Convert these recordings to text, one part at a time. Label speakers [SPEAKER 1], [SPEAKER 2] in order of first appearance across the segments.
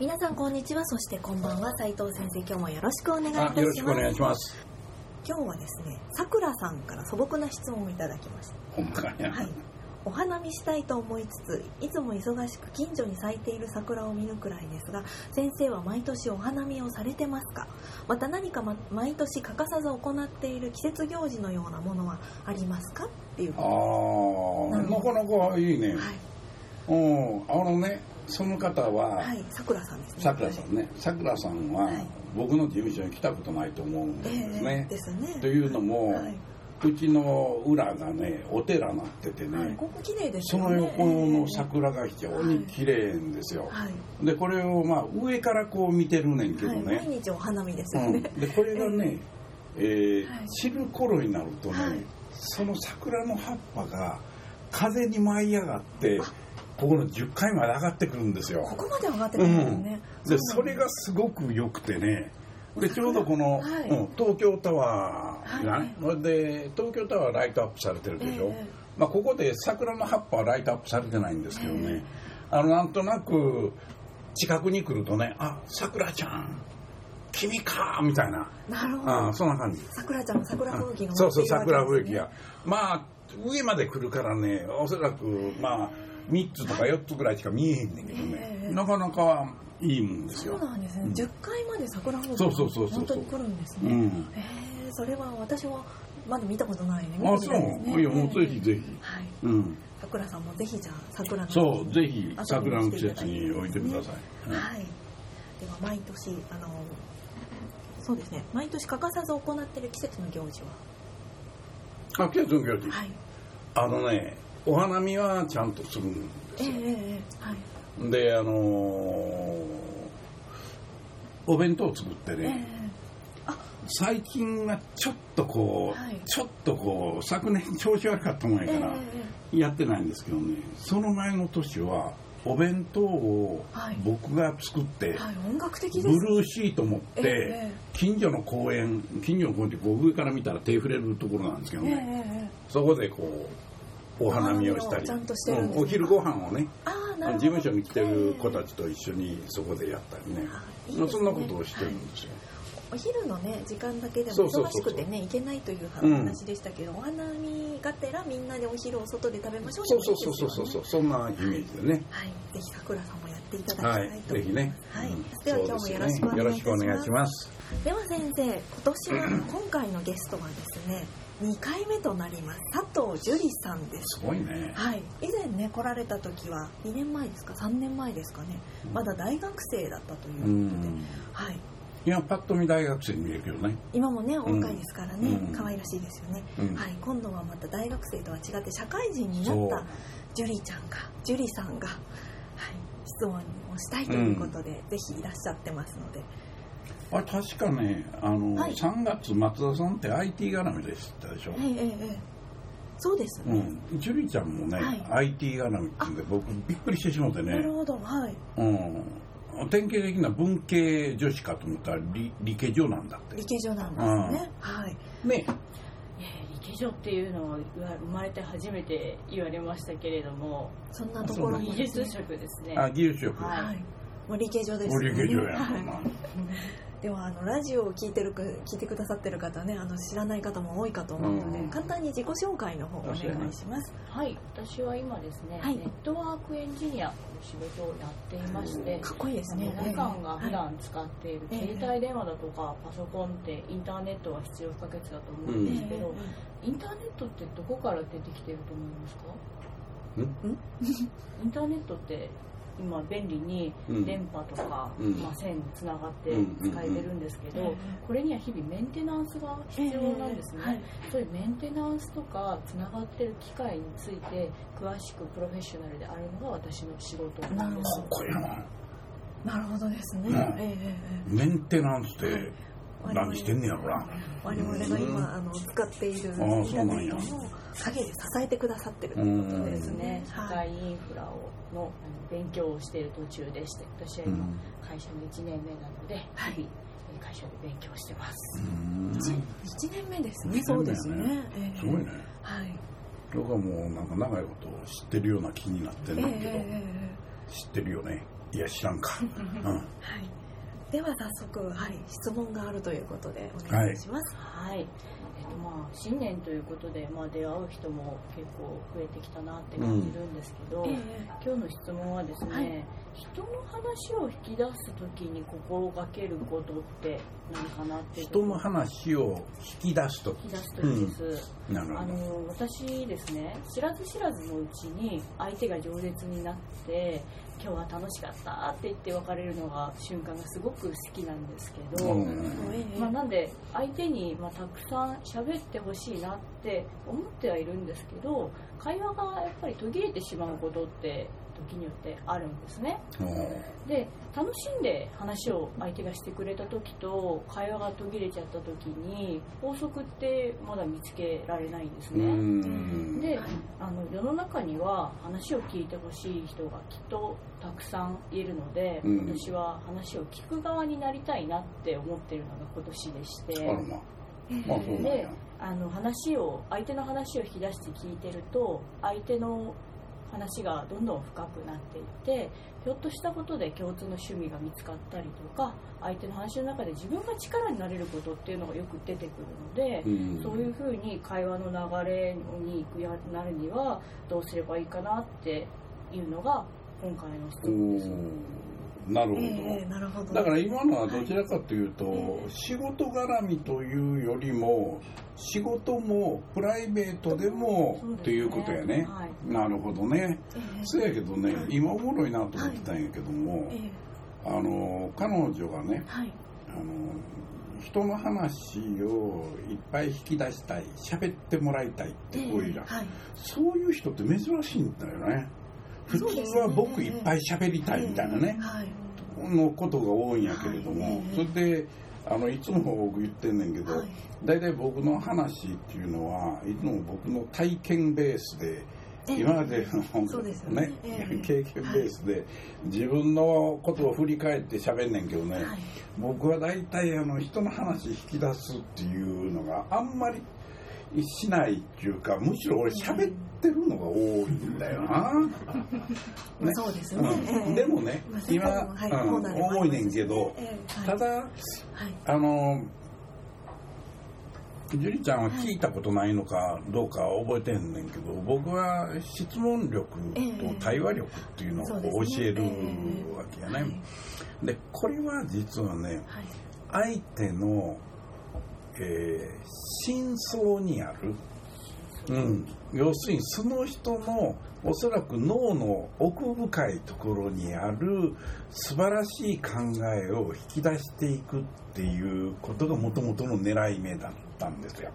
[SPEAKER 1] 皆さんこんにちは。そしてこんばんは。斉藤先生今日もよろしくお願いいたします。
[SPEAKER 2] よろしくお願いします
[SPEAKER 1] 今日はですねさくらさんから素朴な質問をいただきまし
[SPEAKER 2] ほんまか
[SPEAKER 1] はい。お花見したいと思いつついつも忙しく近所に咲いている桜を見るくらいですが先生は毎年お花見をされてますか？また何か、ま、毎年欠かさず行っている季節行事のようなものはありますか？っていう
[SPEAKER 2] あ
[SPEAKER 1] は
[SPEAKER 2] あなかなかいいね、
[SPEAKER 1] い。
[SPEAKER 2] うんあのねその方は
[SPEAKER 1] はいさくらさんですね。
[SPEAKER 2] さくらさんね。さくらさんは
[SPEAKER 1] はい。
[SPEAKER 2] 僕の事務所に来たことないと思うん
[SPEAKER 1] え
[SPEAKER 2] です
[SPEAKER 1] え
[SPEAKER 2] ね、
[SPEAKER 1] ですね。
[SPEAKER 2] というのも、
[SPEAKER 1] はい。う
[SPEAKER 2] ちの裏がねお寺なっててね、
[SPEAKER 1] はい、ここ綺麗ですね。
[SPEAKER 2] の横の桜が非常に綺麗んですよ、
[SPEAKER 1] はい、
[SPEAKER 2] でこれをまあ上からこう見てるねんけど
[SPEAKER 1] はい、
[SPEAKER 2] ね、
[SPEAKER 1] 毎日お花見です
[SPEAKER 2] うん、
[SPEAKER 1] よね、
[SPEAKER 2] でこれがね、えー
[SPEAKER 1] はい。
[SPEAKER 2] 散る頃になるとね、
[SPEAKER 1] はい。
[SPEAKER 2] その桜の葉っぱが風に舞い上がってここの10階まで上がってくるんですよ。
[SPEAKER 1] ここまで上がってくるんですね、
[SPEAKER 2] で
[SPEAKER 1] うなん
[SPEAKER 2] それがすごく良くてね。でちょうどこの、
[SPEAKER 1] はい。
[SPEAKER 2] うん東京タワーがね、
[SPEAKER 1] はい。
[SPEAKER 2] で東京タワーライトアップされてるでしょ、
[SPEAKER 1] ええ
[SPEAKER 2] まあ、ここで桜の葉っぱはライトアップされてないんですけどね、あのなんとなく近くに来るとね「あさくらちゃん君か」みたいな。
[SPEAKER 1] なるほど。
[SPEAKER 2] ああそんな感じ。
[SPEAKER 1] さくらちゃんの桜吹雪が
[SPEAKER 2] そうそう桜吹雪
[SPEAKER 1] が
[SPEAKER 2] が。まあ上まで来るからねおそらくまあ3つとか4つぐらいしか見えへんねんけどね、
[SPEAKER 1] ええ
[SPEAKER 2] なかなかいいもんです
[SPEAKER 1] そ
[SPEAKER 2] よ
[SPEAKER 1] うなんですね、
[SPEAKER 2] うん。
[SPEAKER 1] 10階まで桜吹雪
[SPEAKER 2] そうそうそうそう。
[SPEAKER 1] 本当に来るんですね、
[SPEAKER 2] うん。
[SPEAKER 1] へえそれは私はまだ見たことないね。
[SPEAKER 2] あそう。いやもうぜひぜひ。
[SPEAKER 1] はい。
[SPEAKER 2] うん。
[SPEAKER 1] さくらさんもぜひじゃあ桜の
[SPEAKER 2] そうぜひ。桜の季節に置いてください、うん。
[SPEAKER 1] はい。では毎年あのそうですね。毎年欠かさず行っている季節の行事
[SPEAKER 2] あ季節の行事。
[SPEAKER 1] ははい。
[SPEAKER 2] あのねお花見はちゃんとするんですよ。
[SPEAKER 1] ええはい。
[SPEAKER 2] であのーお弁当作って
[SPEAKER 1] ええ
[SPEAKER 2] ね、
[SPEAKER 1] え。
[SPEAKER 2] 最近はちょっとこう、
[SPEAKER 1] はい。
[SPEAKER 2] ちょっとこう昨年調子悪かったもんや
[SPEAKER 1] ええ
[SPEAKER 2] から、
[SPEAKER 1] え
[SPEAKER 2] やってないんですけどね。その前の年はお弁当を
[SPEAKER 1] はい。
[SPEAKER 2] 僕が作って、
[SPEAKER 1] えはい音楽的
[SPEAKER 2] ブルーシート持って、
[SPEAKER 1] ええ
[SPEAKER 2] 近所の公園近所の公園ってこう上から見たら手触れるところなんですけど
[SPEAKER 1] ええ
[SPEAKER 2] ね、そこでこうお花見をしたり。
[SPEAKER 1] ね。
[SPEAKER 2] うんお昼ご飯をね
[SPEAKER 1] あ
[SPEAKER 2] 事務所に来てる子たちと一緒にそこでやったりね。
[SPEAKER 1] ね。
[SPEAKER 2] そんなことをしてるんですよ、
[SPEAKER 1] お昼のね時間だけでも忙しくてね行けないという
[SPEAKER 2] うん
[SPEAKER 1] 話でしたけど、お花見がてらみんなでお昼を外で食べましょう
[SPEAKER 2] そうそうそうそうそう。そうそんなイメージでね。
[SPEAKER 1] はい。ぜひさくらさんもやっていただきた
[SPEAKER 2] はいい
[SPEAKER 1] と思います、
[SPEAKER 2] ぜひね、
[SPEAKER 1] はい
[SPEAKER 2] うん。
[SPEAKER 1] では今日もよろしくお願いします。
[SPEAKER 2] ですね。よろしくお願いします。
[SPEAKER 1] では先生今年は今回のゲストはですね2回目となります。佐藤樹里さんです。
[SPEAKER 2] すごいね。
[SPEAKER 1] はい、以前ね来られた時は2年前ですか？3年前ですかね。まだ大学生だったということで、
[SPEAKER 2] うん。
[SPEAKER 1] はい、
[SPEAKER 2] 今パッと見大学生に見えるけどね。
[SPEAKER 1] 今もねお若いですからね、
[SPEAKER 2] うん。
[SPEAKER 1] 可愛らしいですよね、
[SPEAKER 2] うん。
[SPEAKER 1] はい、今度はまた大学生とは違って社会人になった樹里ちゃんが樹里さんが、はい、質問をしたいということで、ぜひいらっしゃってますので
[SPEAKER 2] あれ確かねあの、
[SPEAKER 1] はい。
[SPEAKER 2] 3月松田さんって IT 絡みでしたでしょ、
[SPEAKER 1] ええええええ。そうですね、
[SPEAKER 2] うん、樹里ちゃんもね、
[SPEAKER 1] はい。
[SPEAKER 2] IT 絡みってんで僕びっくりしてしもてね。
[SPEAKER 1] なる、ほどはい。
[SPEAKER 2] うん、典型的な文系女子かと思ったら理理系女なんだって。
[SPEAKER 1] 理系女なんですね、はい。
[SPEAKER 2] ね。
[SPEAKER 3] えー理系女っていうのは生まれて初めて言われましたけれども
[SPEAKER 1] そんなところも。
[SPEAKER 3] 技術職ですね。
[SPEAKER 2] あ技術職、
[SPEAKER 3] はい。
[SPEAKER 1] はいもう理系女です
[SPEAKER 2] 理系女や。
[SPEAKER 1] はい。
[SPEAKER 2] ん、まあ
[SPEAKER 1] ではあのラジオを聞いてるか聞いてくださってる方ねあの知らない方も多いかと思うので、
[SPEAKER 2] うん。
[SPEAKER 1] 簡単に自己紹介の方お願いします。
[SPEAKER 3] はい私は今ですね、
[SPEAKER 1] はい。
[SPEAKER 3] ネットワークエンジニアという仕事をやっていまして
[SPEAKER 1] かっこいいですね。
[SPEAKER 3] 皆さんが普段使っている
[SPEAKER 1] ええ
[SPEAKER 3] 携帯電話だとかパソコンってインターネットは必要不可欠だと思うんですけど、インターネットってどこから出てきてると思いますか？インターネットって今便利に
[SPEAKER 2] うん。
[SPEAKER 3] 電波とか、
[SPEAKER 2] うん。
[SPEAKER 3] まあ、線つながって
[SPEAKER 2] うん。
[SPEAKER 3] 使えてるんですけど、
[SPEAKER 1] うん。
[SPEAKER 3] これには日々メンテナンスが必要なんですね、
[SPEAKER 1] ええはい。
[SPEAKER 3] そういうメンテナンスとかつながってる機械について詳しくプロフェッショナルであるのが私の仕事なんです。
[SPEAKER 2] な
[SPEAKER 1] なるほどですね、え
[SPEAKER 2] えメンテナンスって何してんねやろな
[SPEAKER 1] 我々が今、あの使っているインターネットの陰で支えてくださってるということですね
[SPEAKER 3] 社会インフラをの勉強をしている途中でして私は今会社の1年目なので、日々会社で勉強してます。
[SPEAKER 1] 一年目ですね。そうですね。
[SPEAKER 2] すごいね。はい。僕はもうなんか長いことを知ってるような気になってるんだけど、知ってるよね。いや知らんか。うん。はい。
[SPEAKER 1] では早速はい質問があるということでお願いします。
[SPEAKER 3] はい。まあ、新年ということで、まあ、出会う人も結構増えてきたなって感じるんですけど、うん。えー、今日の質問はですね、はい、人の話を引き出す時に心がけることって何かなって
[SPEAKER 2] 人の話を引き出す時。
[SPEAKER 3] 引き出す時です、うん、あの私ですね知らず知らずのうちに相手が饒舌になって今日は楽しかったって言って別れるのが瞬間がすごく好きなんですけど、うん、まあ、なんで相手にまあたくさん喋ってほしいなって思ってはいるんですけど会話がやっぱり途切れてしまうことって時によってあるんですね。で楽しんで話を相手がしてくれた時と会話が途切れちゃった時に法則ってまだ見つけられないんですね。であの世の中には話を聞いてほしい人がきっとたくさんいるので、うん、私は話を聞く側になりたいなって思ってるのが今年でして。まあ、であの話を相手の話を引き出して聞いてると相手の話がどんどん深くなっていってひょっとしたことで共通の趣味が見つかったりとか相手の話の中で自分が力になれることっていうのがよく出てくるので、うん、そういうふうに会話の流れに行くようになるにはどうすればいいかなっていうのが今回の質問です。
[SPEAKER 2] なるほど。えー、なるほど。だから今のはどちらかというと、はい、仕事絡みというよりも仕事もプライベートでもっていうことやね、はい、なるほどね、えー、そうやけどね今おもろいなと思ってたんやけども、はい。あの彼女がね、あの人の話をいっぱい引き出したい喋ってもらいたいってこういうじゃん、そういう人って珍しいんだよね普通は僕いっぱい喋りたいみたいなね、のことが多いんやけれども、それであのいつも僕言ってんねんけど、大体僕の話っていうのはいつも僕の体験ベースで今までのね、経験ベースで自分のことを振り返って喋んねんけどね、僕は大体あの人の話引き出すっていうのがあんまりしないっていうかむしろ俺喋ってるのが多いんだよな、
[SPEAKER 1] ね、そうですね、
[SPEAKER 2] うん、でもね、今、はいうん、多いねんけど、ただ、はい、あの樹里ちゃんは聞いたことないのかどうか覚えてんねんけど、僕は質問力と対話力っていうのを教えるわけやね。でこれは実はね、相手のえー、真相にある、うん、要するにその人のおそらく脳の奥深いところにある素晴らしい考えを引き出していくっていうことがもともとの狙い目だったんですよ。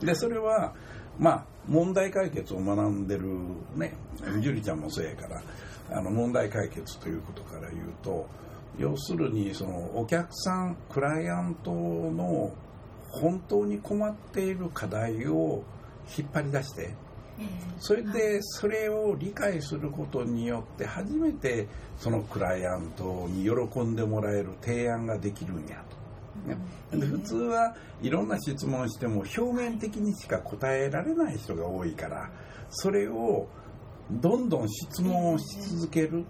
[SPEAKER 2] でそれはまあ問題解決を学んでるね樹里ちゃんもそうやからあの問題解決ということから言うと要するにそのお客さんクライアントの本当に困っている課題を引っ張り出して、それでそれを理解することによって初めてそのクライアントに喜んでもらえる提案ができるんやと。ね、で普通はいろんな質問しても表面的にしか答えられない人が多いからそれをどんどん質問をし続ける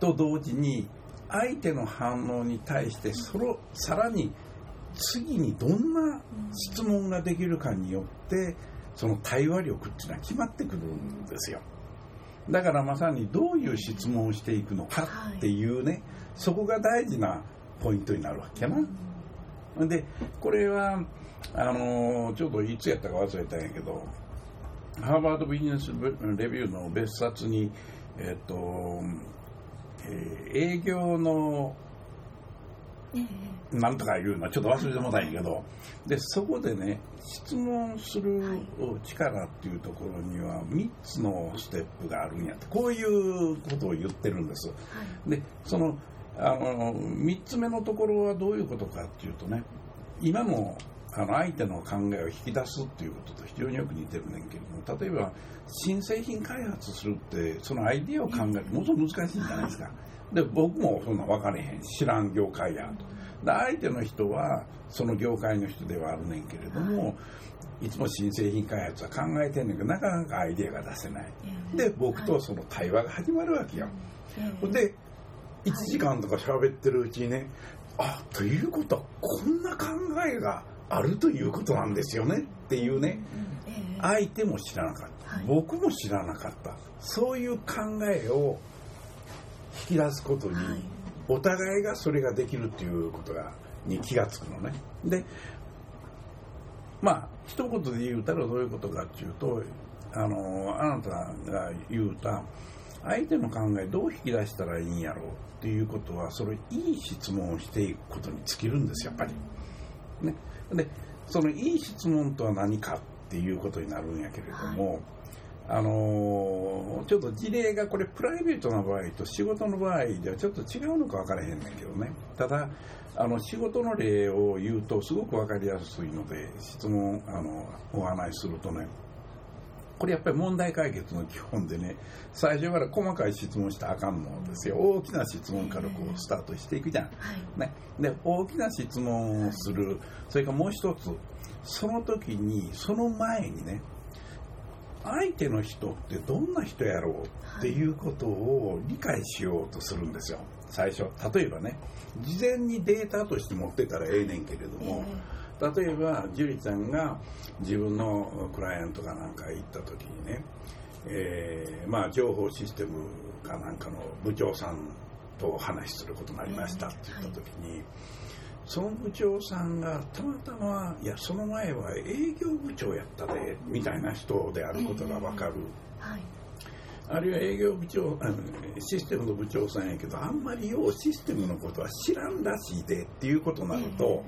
[SPEAKER 2] と同時に相手の反応に対してそのさらに次にどんな質問ができるかによってその対話力っていうのは決まってくるんですよ。だからまさにどういう質問をしていくのかっていうね、そこが大事なポイントになるわけやな。でこれはあのちょうどいつやったか忘れたんやけどハーバードビジネスレビューの別冊にえっと、えー、営業のなんとか言うのはちょっと忘れてもたんやけど。でそこでね質問する力っていうところには3つのステップがあるんやって。こういうことを言ってるんです。でそのあの3つ目のところはどういうことかっていうとね今のあの相手の考えを引き出すっていうことと非常によく似てるねんけども例えば新製品開発するってそのアイディアを考えるものすごく難しいんじゃないですかで僕もそんな分かれへん知らん業界やと。で相手の人はその業界の人ではあるねんけれども、いつも新製品開発は考えてんねんけどなかなかアイデアが出せない。で僕とその対話が始まるわけよ。で1時間とか喋ってるうちにねあということはこんな考えがあるということなんですよね。っていうね。相手も知らなかった、僕も知らなかった。そういう考えを引き出すことに、お互いがそれができるっていうことがに気が付くのね。でまあ一言で言うたらどういうことかっていうとあのあなたが言うた相手の考えどう引き出したらいいんやろうっていうことはそれいい質問をしていくことに尽きるんですやっぱり。ね、でそのいい質問とは何かっていうことになるんやけれども、はい、あのちょっと事例がこれプライベートな場合と仕事の場合ではちょっと違うのか分からへんねんけどね。ただあの仕事の例を言うとすごく分かりやすいので質問あのお話しするとね。これやっぱり問題解決の基本でね最初から細かい質問したらあかんのですよ。大きな質問からこうスタートしていくじゃん、ね、で大きな質問をする。それからもう一つ。その時にその前にね相手の人ってどんな人やろうっていうことを理解しようとするんですよ。最初。例えばね事前にデータとして持ってたらええねんけれども、例えば樹里ちゃんが自分のクライアントかなんか行った時にね、えー、まあ情報システムかなんかの部長さんとお話しすることになりましたって言った時に、その部長さんがたまたまいやその前は営業部長やったでみたいな人であることが分かる、はい、あるいは営業部長あのシステムの部長さんやけどあんまりようシステムのことは知らんらしいでっていうことになると、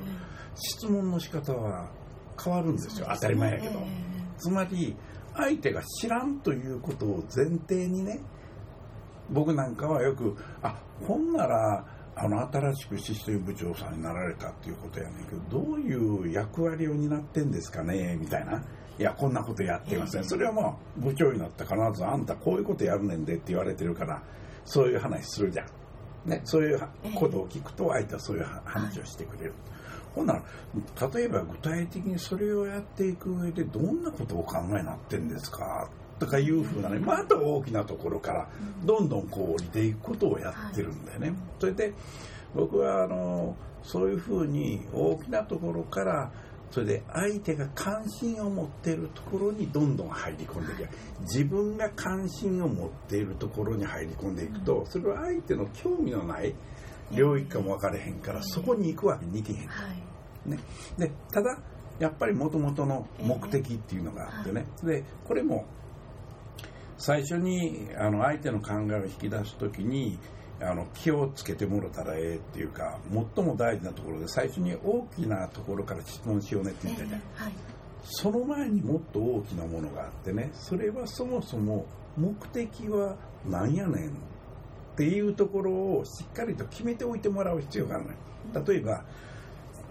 [SPEAKER 2] 質問の仕方は変わるんですよ、当たり前やけど、つまり相手が知らんということを前提にね僕なんかはよくあほんならあの新しくシステム部長さんになられたっていうことやねんけどどういう役割を担ってんですかね？みたいな。いやこんなことやってません。それはまあ部長になったら必ずあんたこういうことやるねんでって言われてるからそういう話するじゃん、ね、そういうことを聞くと相手はそういう話をしてくれる、ほんなら例えば具体的にそれをやっていく上でどんなことを考えになってんですか？とかいうふうなねまた大きなところからどんどんこう降りていくことをやってるんだよね。それで僕はあのそういうふうに大きなところからそれで相手が関心を持っているところにどんどん入り込んでいく。自分が関心を持っているところに入り込んでいくとそれは相手の興味のない領域かも分かれへんからそこに行くわけにいけへん、ね、でただやっぱりもともとの目的っていうのがあってね。でこれも最初にあの相手の考えを引き出す時にあの気をつけてもろたらええっていうか最も大事なところで最初に大きなところから質問しようねって言ったじゃん、はい、その前にもっと大きなものがあってねそれはそもそも目的は何やねんっていうところをしっかりと決めておいてもらう必要があるの例えば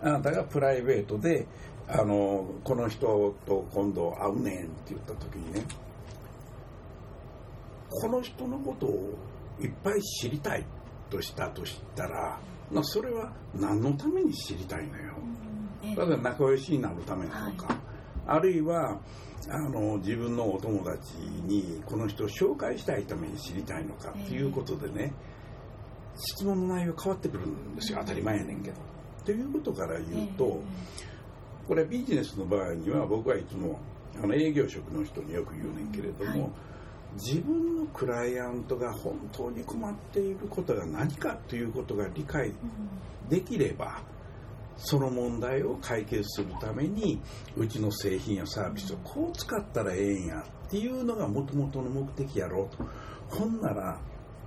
[SPEAKER 2] あなたがプライベートであのこの人と今度会うねんって言った時にねこの人のことをいっぱい知りたいとしたとしたら、まあ、それは何のために知りたいのよ。ただ仲良しになるためなのか、はい、あるいはあの自分のお友達にこの人を紹介したいために知りたいのかっていうことでね、質問の内容変わってくるんですよ。当たり前やねんけど。ということから言うと、これビジネスの場合には僕はいつもあの営業職の人によく言うねんけれども、はい自分のクライアントが本当に困っていることが何かということが理解できれば、その問題を解決するためにうちの製品やサービスをこう使ったらええんやっていうのがもともとの目的やろうと。ほんなら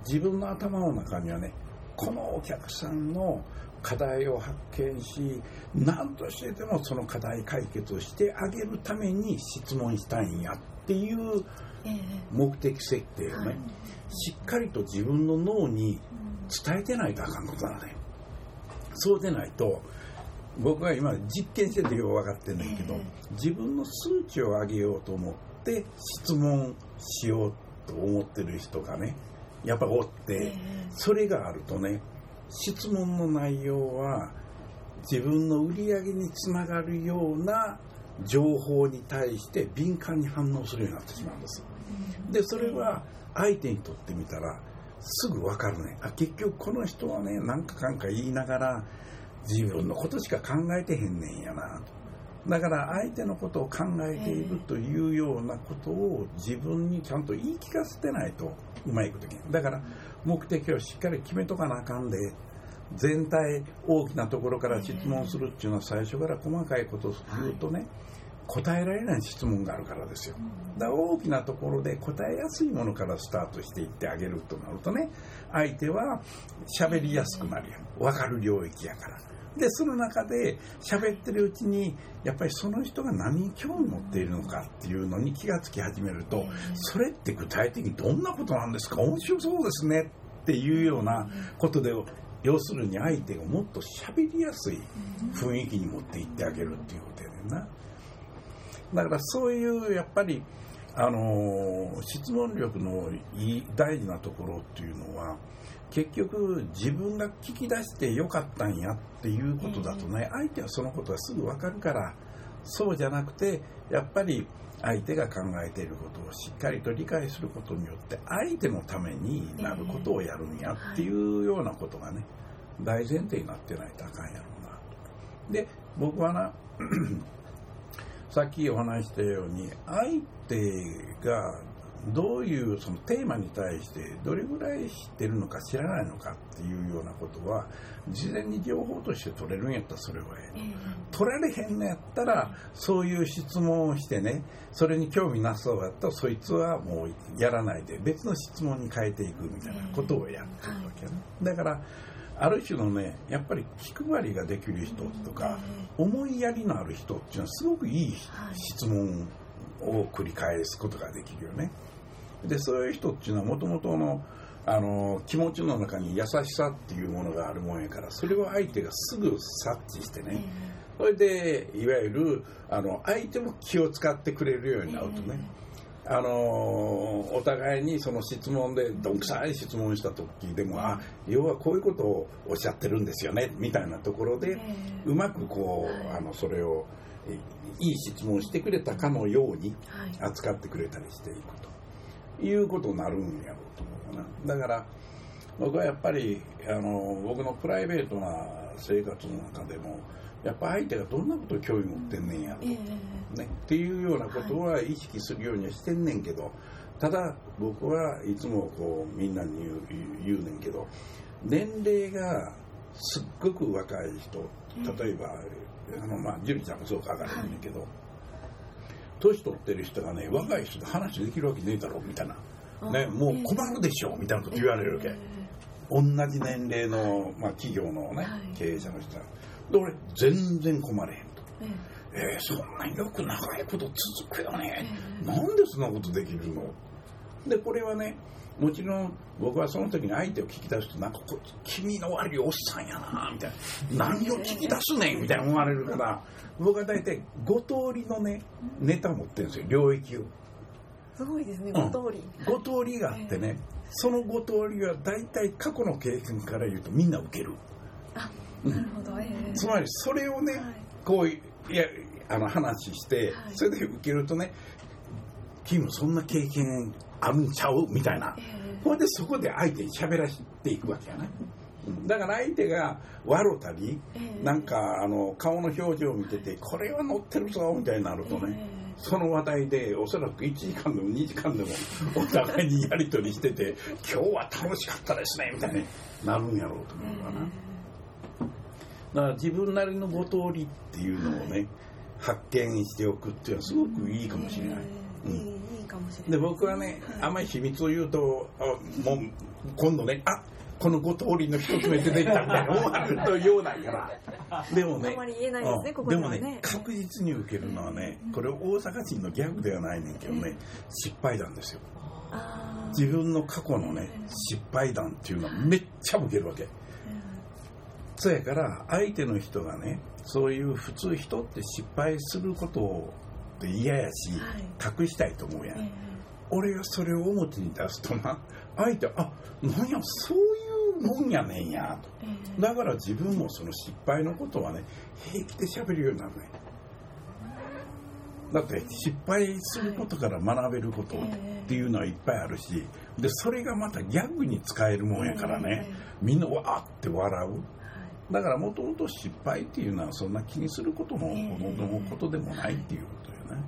[SPEAKER 2] 自分の頭の中にはねこのお客さんの課題を発見し何としてでもその課題解決をしてあげるために質問したいんやっていう目的設定をね、しっかりと自分の脳に伝えてないとあかんことなのねそうでないと僕は今実験しててよう分かってんねんけど、自分の数値を上げようと思って質問しようと思ってる人がねやっぱおって、それがあるとね質問の内容は自分の売り上げにつながるような情報に対して敏感に反応するようになってしまうんです。でそれは相手にとってみたらすぐ分かるねあ結局この人はね何かかんか言いながら自分のことしか考えてへんねんやなと。だから相手のことを考えているというようなことを自分にちゃんと言い聞かせてないとうまいこといけないだから目的をしっかり決めとかなあかんで。全体大きなところから質問するっていうのは最初から細かいことを言うとね、答えられない質問があるからですよ。だから大きなところで答えやすいものからスタートしていってあげるとなるとね相手は喋りやすくなるやん。分かる領域やから。でその中で喋ってるうちにやっぱりその人が何に興味持っているのかっていうのに気がつき始めるとそれって具体的にどんなことなんですか？面白そうですねっていうようなことで要するに相手がもっと喋りやすい雰囲気に持っていってあげるっていうことやねんな。だからそういうやっぱりあの質問力のいい大事なところっていうのは結局自分が聞き出してよかったんやっていうことだとね、相手はそのことはすぐ分かるからそうじゃなくてやっぱり相手が考えていることをしっかりと理解することによって相手のためになることをやるんやっていうようなことがね大前提になってないとあかんやろうな。で僕はな さっきお話したように相手がどういうそのテーマに対してどれぐらい知ってるのか知らないのかっていうようなことは事前に情報として取れるんやったらそれはええ取られへんのやったらそういう質問をしてねそれに興味なさそうやったらそいつはもうやらないで別の質問に変えていくみたいなことをやってるわけね、だからある種のねやっぱり気配りができる人とか思いやりのある人っていうのはすごくいい。質問を繰り返すことができるよね。でそういう人っていうのはもともとのあの気持ちの中に優しさっていうものがあるもんやからそれを相手がすぐ察知してね、それでいわゆるあの相手も気を使ってくれるようになるとね、あのお互いにその質問でどんくさい質問した時でも、あ要はこういうことをおっしゃってるんですよねみたいなところで、うまくこうあのそれをいい質問してくれたかのように扱ってくれたりしていくと。いうことになるんやろうと思うかな。だから僕はやっぱりあの僕のプライベートな生活の中でもやっぱ相手がどんなことを興味持ってんねんやと、ね、っていうようなことは意識するようにはしてんねんけどただ僕はいつもこうみんなに言うねんけど年齢がすっごく若い人例えば、あのまあ樹里ちゃんもそうか分からへんねんけど、年取ってる人がね若い人と話できるわけねえだろみたいな、ね、もう困るでしょみたいなこと言われるわけ、同じ年齢の、まあ、企業のね、経営者の人は。で俺全然困れへんと。えー、そんなによく長いこと続くよね、えー、なんでそんなことできるの？でこれはねもちろん僕はその時に相手を聞き出すとなんかこ君の悪いおっさんやなみたいな。何を聞き出すねんみたいな。思われるから僕は大体5通りのねネタ持ってるんですよ領域を
[SPEAKER 1] すごいですね5通り、
[SPEAKER 2] うん、5通りがあってね、その5通りは大体過去の経験から言うとみんな受ける。
[SPEAKER 1] あなるほど、え
[SPEAKER 2] ー、つまりそれをね、はい、こういやあの話して、はい、それで受けるとね君もそんな経験あるんちゃう？みたいな、えー、ほいでそこで相手に喋らせていくわけやね、だから相手が笑ったり、えー、なんかあの顔の表情を見ててこれは乗ってるぞみたいになるとね、えー、その話題でおそらく1時間でも2時間でも お互いにやり取りしてて今日は楽しかったですねみたいになるんやろうと思うかな、だから自分なりのご通りっていうのをね、はい、発見しておくっていうのはすごくいいかもしれない、うんかもしれないで僕はね、あんまり秘密を言うともう今度ねあこのご通りの一つ目出てきたみたいな思われるとようないからでもねあまり言えないでもね確実に受けるのはねこれ大阪人のギャグではないねんけどね、失敗談ですよ。自分の過去のね失敗談っていうのはめっちゃボケるわけ、そやから相手の人がねそういう普通人って失敗することって嫌やし、隠したいと思うやん、俺がそれを表に出すとな相手はあなんやそういうもんやねんや。と、だから自分もその失敗のことはね平気で喋るようになるねだって失敗することから学べることっていうのはいっぱいあるしでそれがまたギャグに使えるもんやからね。みんなわーって笑うだからもともと失敗っていうのはそんな気にすることのことでもないっていうことよね。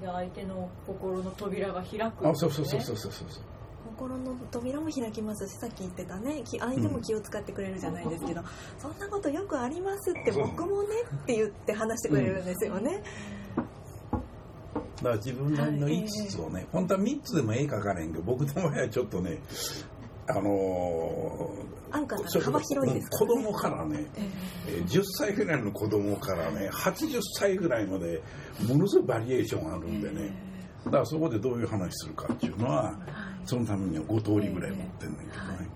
[SPEAKER 3] それで相手の心の扉が開く、ね、
[SPEAKER 2] あそうそうそうそうそうそう
[SPEAKER 1] 心の扉も開きますしさっき言ってたね相手も気を使ってくれるじゃないですけど、うん、そんなことよくありますって僕もねって言って話してくれるんですよね。
[SPEAKER 2] だから自分なりの5つをね、はい、本当は3つでも絵描かれんけど僕の場合はちょっとねあの
[SPEAKER 1] ー、ンカー幅広いです
[SPEAKER 2] か、ね、子供からね、えー、10歳ぐらいの子供からね80歳ぐらいまでものすごいバリエーションあるんでね、だからそこでどういう話するかっていうのは、そのためには5通りぐらい持ってんねんけどね、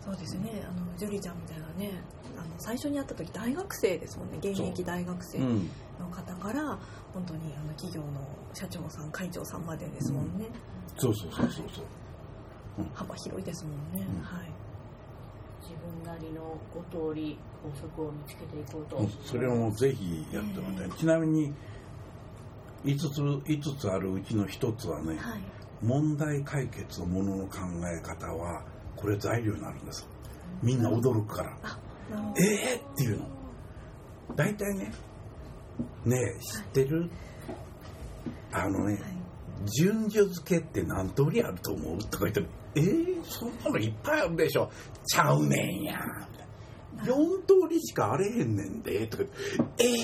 [SPEAKER 1] そうですね。あのジュリちゃんみたいなねあの最初に会った時大学生ですもんね。現役大学生の方から、本当にあの企業の社長さん会長さんまでですもんね、
[SPEAKER 2] うん、そうそうそうそうそう、
[SPEAKER 1] 幅広いですもんね、うん、はい。
[SPEAKER 3] 自分なりの5通り法則を見つけていこうと。
[SPEAKER 2] それをもうぜひやってもらいたい、ちなみに5つ5つあるうちの1つはね、はい、問題解決のものの考え方はこれ材料になるんです。みんな驚くから、ええー、っていうの。大体ねねえ知ってる、はい、あのね、はい。順序付けって何通りあると思う？とか言ってえー、そんなのいっぱいあるでしょ。ちゃうねんや。4通りしかあれへんねんで。とかえー、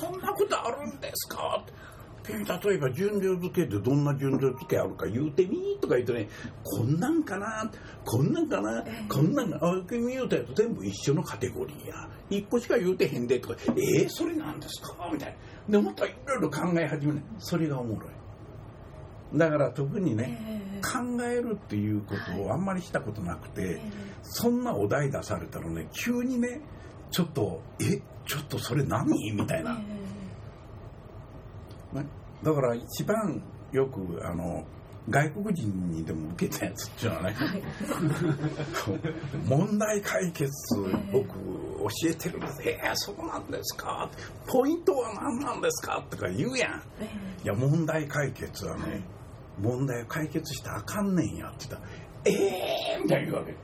[SPEAKER 2] そんなことあるんですか。例えば順序付けってどんな順序付けあるか言うてみとか言うとね。こんなんかな。こんなんかな、こんなんかあ君言うたやつ全部一緒のカテゴリーや。一個しか言うてへんで。とかえー、それなんですか。みたいな。でまたいろいろ考え始める。それがおもろい。だから特にね、えー、考えるっていうことをあんまりしたことなくて、はい、そんなお題出されたらね急にねちょっと「えちょっとそれ何?」みたいな、えー、ね、だから一番よくあの外国人にでも受けたやつっていうのはね、はい、問題解決僕教えてるんです。えー、そうなんですか？ポイントは何なんですか？とか言うやん、えー、いや問題解決はね、はい問題を解決したらあかんねんやって言ったら「ええー!」みたいに言うわけ。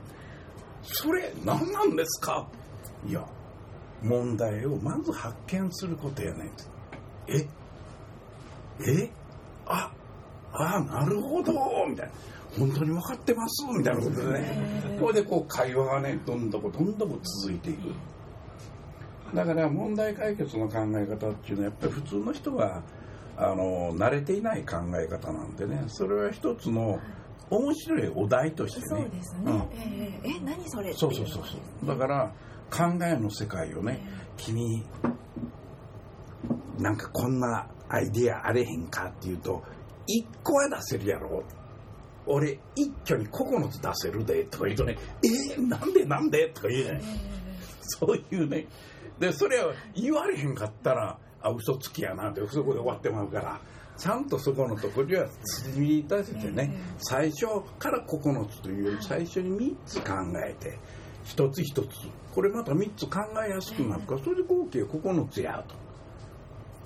[SPEAKER 2] それ何なんですか？いや問題をまず発見することやねんって。え？え？あ？あなるほど。みたいな。本当に分かってます？みたいなことでね。これでこう会話がねどんどこどんどこ続いていく。だから問題解決の考え方っていうのはやっぱり普通の人はあの慣れていない考え方なんでね。それは一つの面白いお題としてね。
[SPEAKER 1] そうですね、うん、えー、え何それ
[SPEAKER 2] そうそうそうそう。だから考えの世界をね、えー、君なんかこんなアイディアあれへんかっていうと1個は出せるやろ。俺一挙に9つ出せるでとか言うとねえー、なんでなんでとか言うじゃない、えー、そういうね。でそれを言われへんかったらあ嘘つきやなってそこで終わってまうからちゃんとそこのところには積み立ててね、最初から9つというより最初に3つ考えて一つ一つこれまた3つ考えやすくなるからそれで合計9つやと。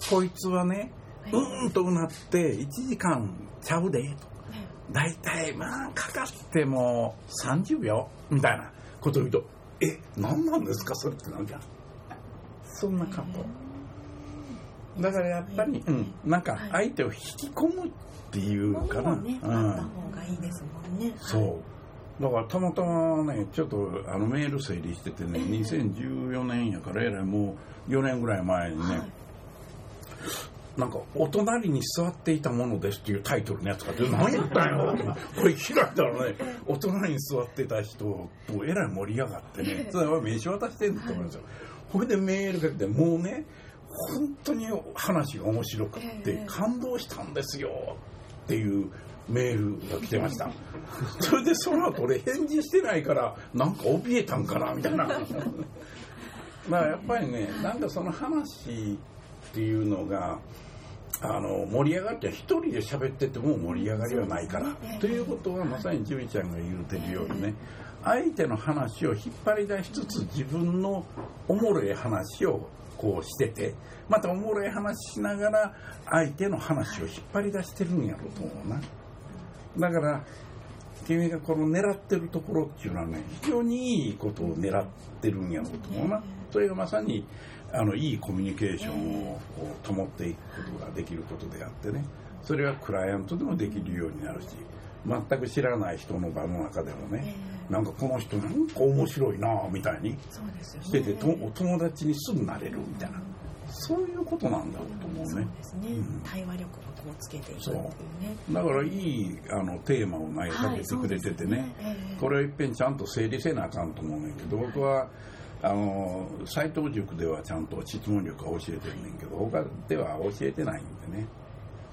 [SPEAKER 2] こいつはねうんとうなって1時間ちゃうでと。大体まあかかっても30秒みたいなことを言うとえ何なんですか？それってなんじゃそんな感動。だからやっぱり、うん、なんか相手を引き込むっていうかな、
[SPEAKER 1] ね、うん、あった方がいいですもんね。
[SPEAKER 2] そう。だからたまたまねちょっとあのメール整理しててね、えー、2014年やからえらいもう4年ぐらい前にね、はい。なんか、お隣に座っていたものですっていうタイトルのやつが出て、何やったんよこれ開いたらね、お隣に座ってた人とえらい盛り上がってね、それは名刺渡してんだと思うんですよ。これでメールかけて、もうね、本当に話が面白くって感動したんですよっていうメールが来てました。それでその後俺返事してないからなんか怯えたんかなみたいな。だからやっぱりねなんかその話っていうのがあの盛り上がって一人で喋ってても盛り上がりはないから。ということはまさにジュリちゃんが言うてるようにね相手の話を引っ張り出しつつ自分のおもろい話をこうしててまたおもろい話しながら相手の話を引っ張り出してるんやろうと思うな。だから君がこの狙ってるところっていうのはね非常にいいことを狙ってるんやろうと思うな。それがまさにあのいいコミュニケーションを保っていくことができることであってねそれはクライアントでもできるようになるし全く知らない人の場の中でもね、なんかこの人なんか面白いなみたいにしてて、お友達にすぐなれるみたいな。そういうことなんだろうと思うね。そう
[SPEAKER 1] ですね。うん、対話力をこうつけていくっていうね。
[SPEAKER 2] だからいいあのテーマを投げかけてくれててね、はいねえー、これをいっぺんちゃんと整理せなあかんと思うねんけど、僕はあの斎藤塾ではちゃんと質問力は教えてるねんけど他では教えてないんでね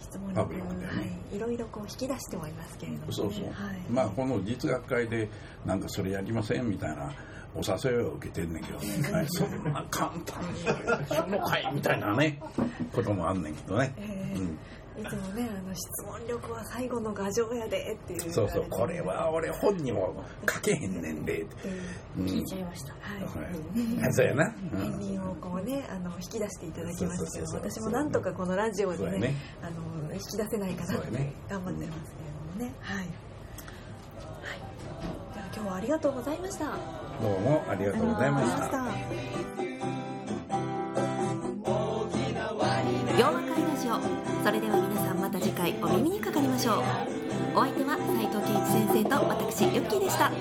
[SPEAKER 1] 質問力ね、はい、いろいろこう引き出してはいますけれども、ね、
[SPEAKER 2] そうそう、はい、まあこの実学会でなんかそれやりませんみたいなお誘いは受けてんねんけどね、はい、そんな簡単に。その会みたいなね。こともあんねんけどね、えー、うん
[SPEAKER 1] いつもねあの質問力は最後の牙城やでっていう。
[SPEAKER 2] そうそうこれは俺本にも書けへんねんで、
[SPEAKER 3] うん、聞いちゃいました。
[SPEAKER 2] はい、はい、そうやな。
[SPEAKER 1] 片鱗、をこうねあの引き出していただきましたけど私もなんとかこのラジオでね、ね、あの引き出せないかなって頑張ってますけれどもね、はい、はい、じゃあ今日はありがとうございました。
[SPEAKER 2] どうもありがとうございました
[SPEAKER 1] ょうそれでは皆さんまた次回お耳にかかりましょう。お相手は斉藤健一先生と私ユッキーでした。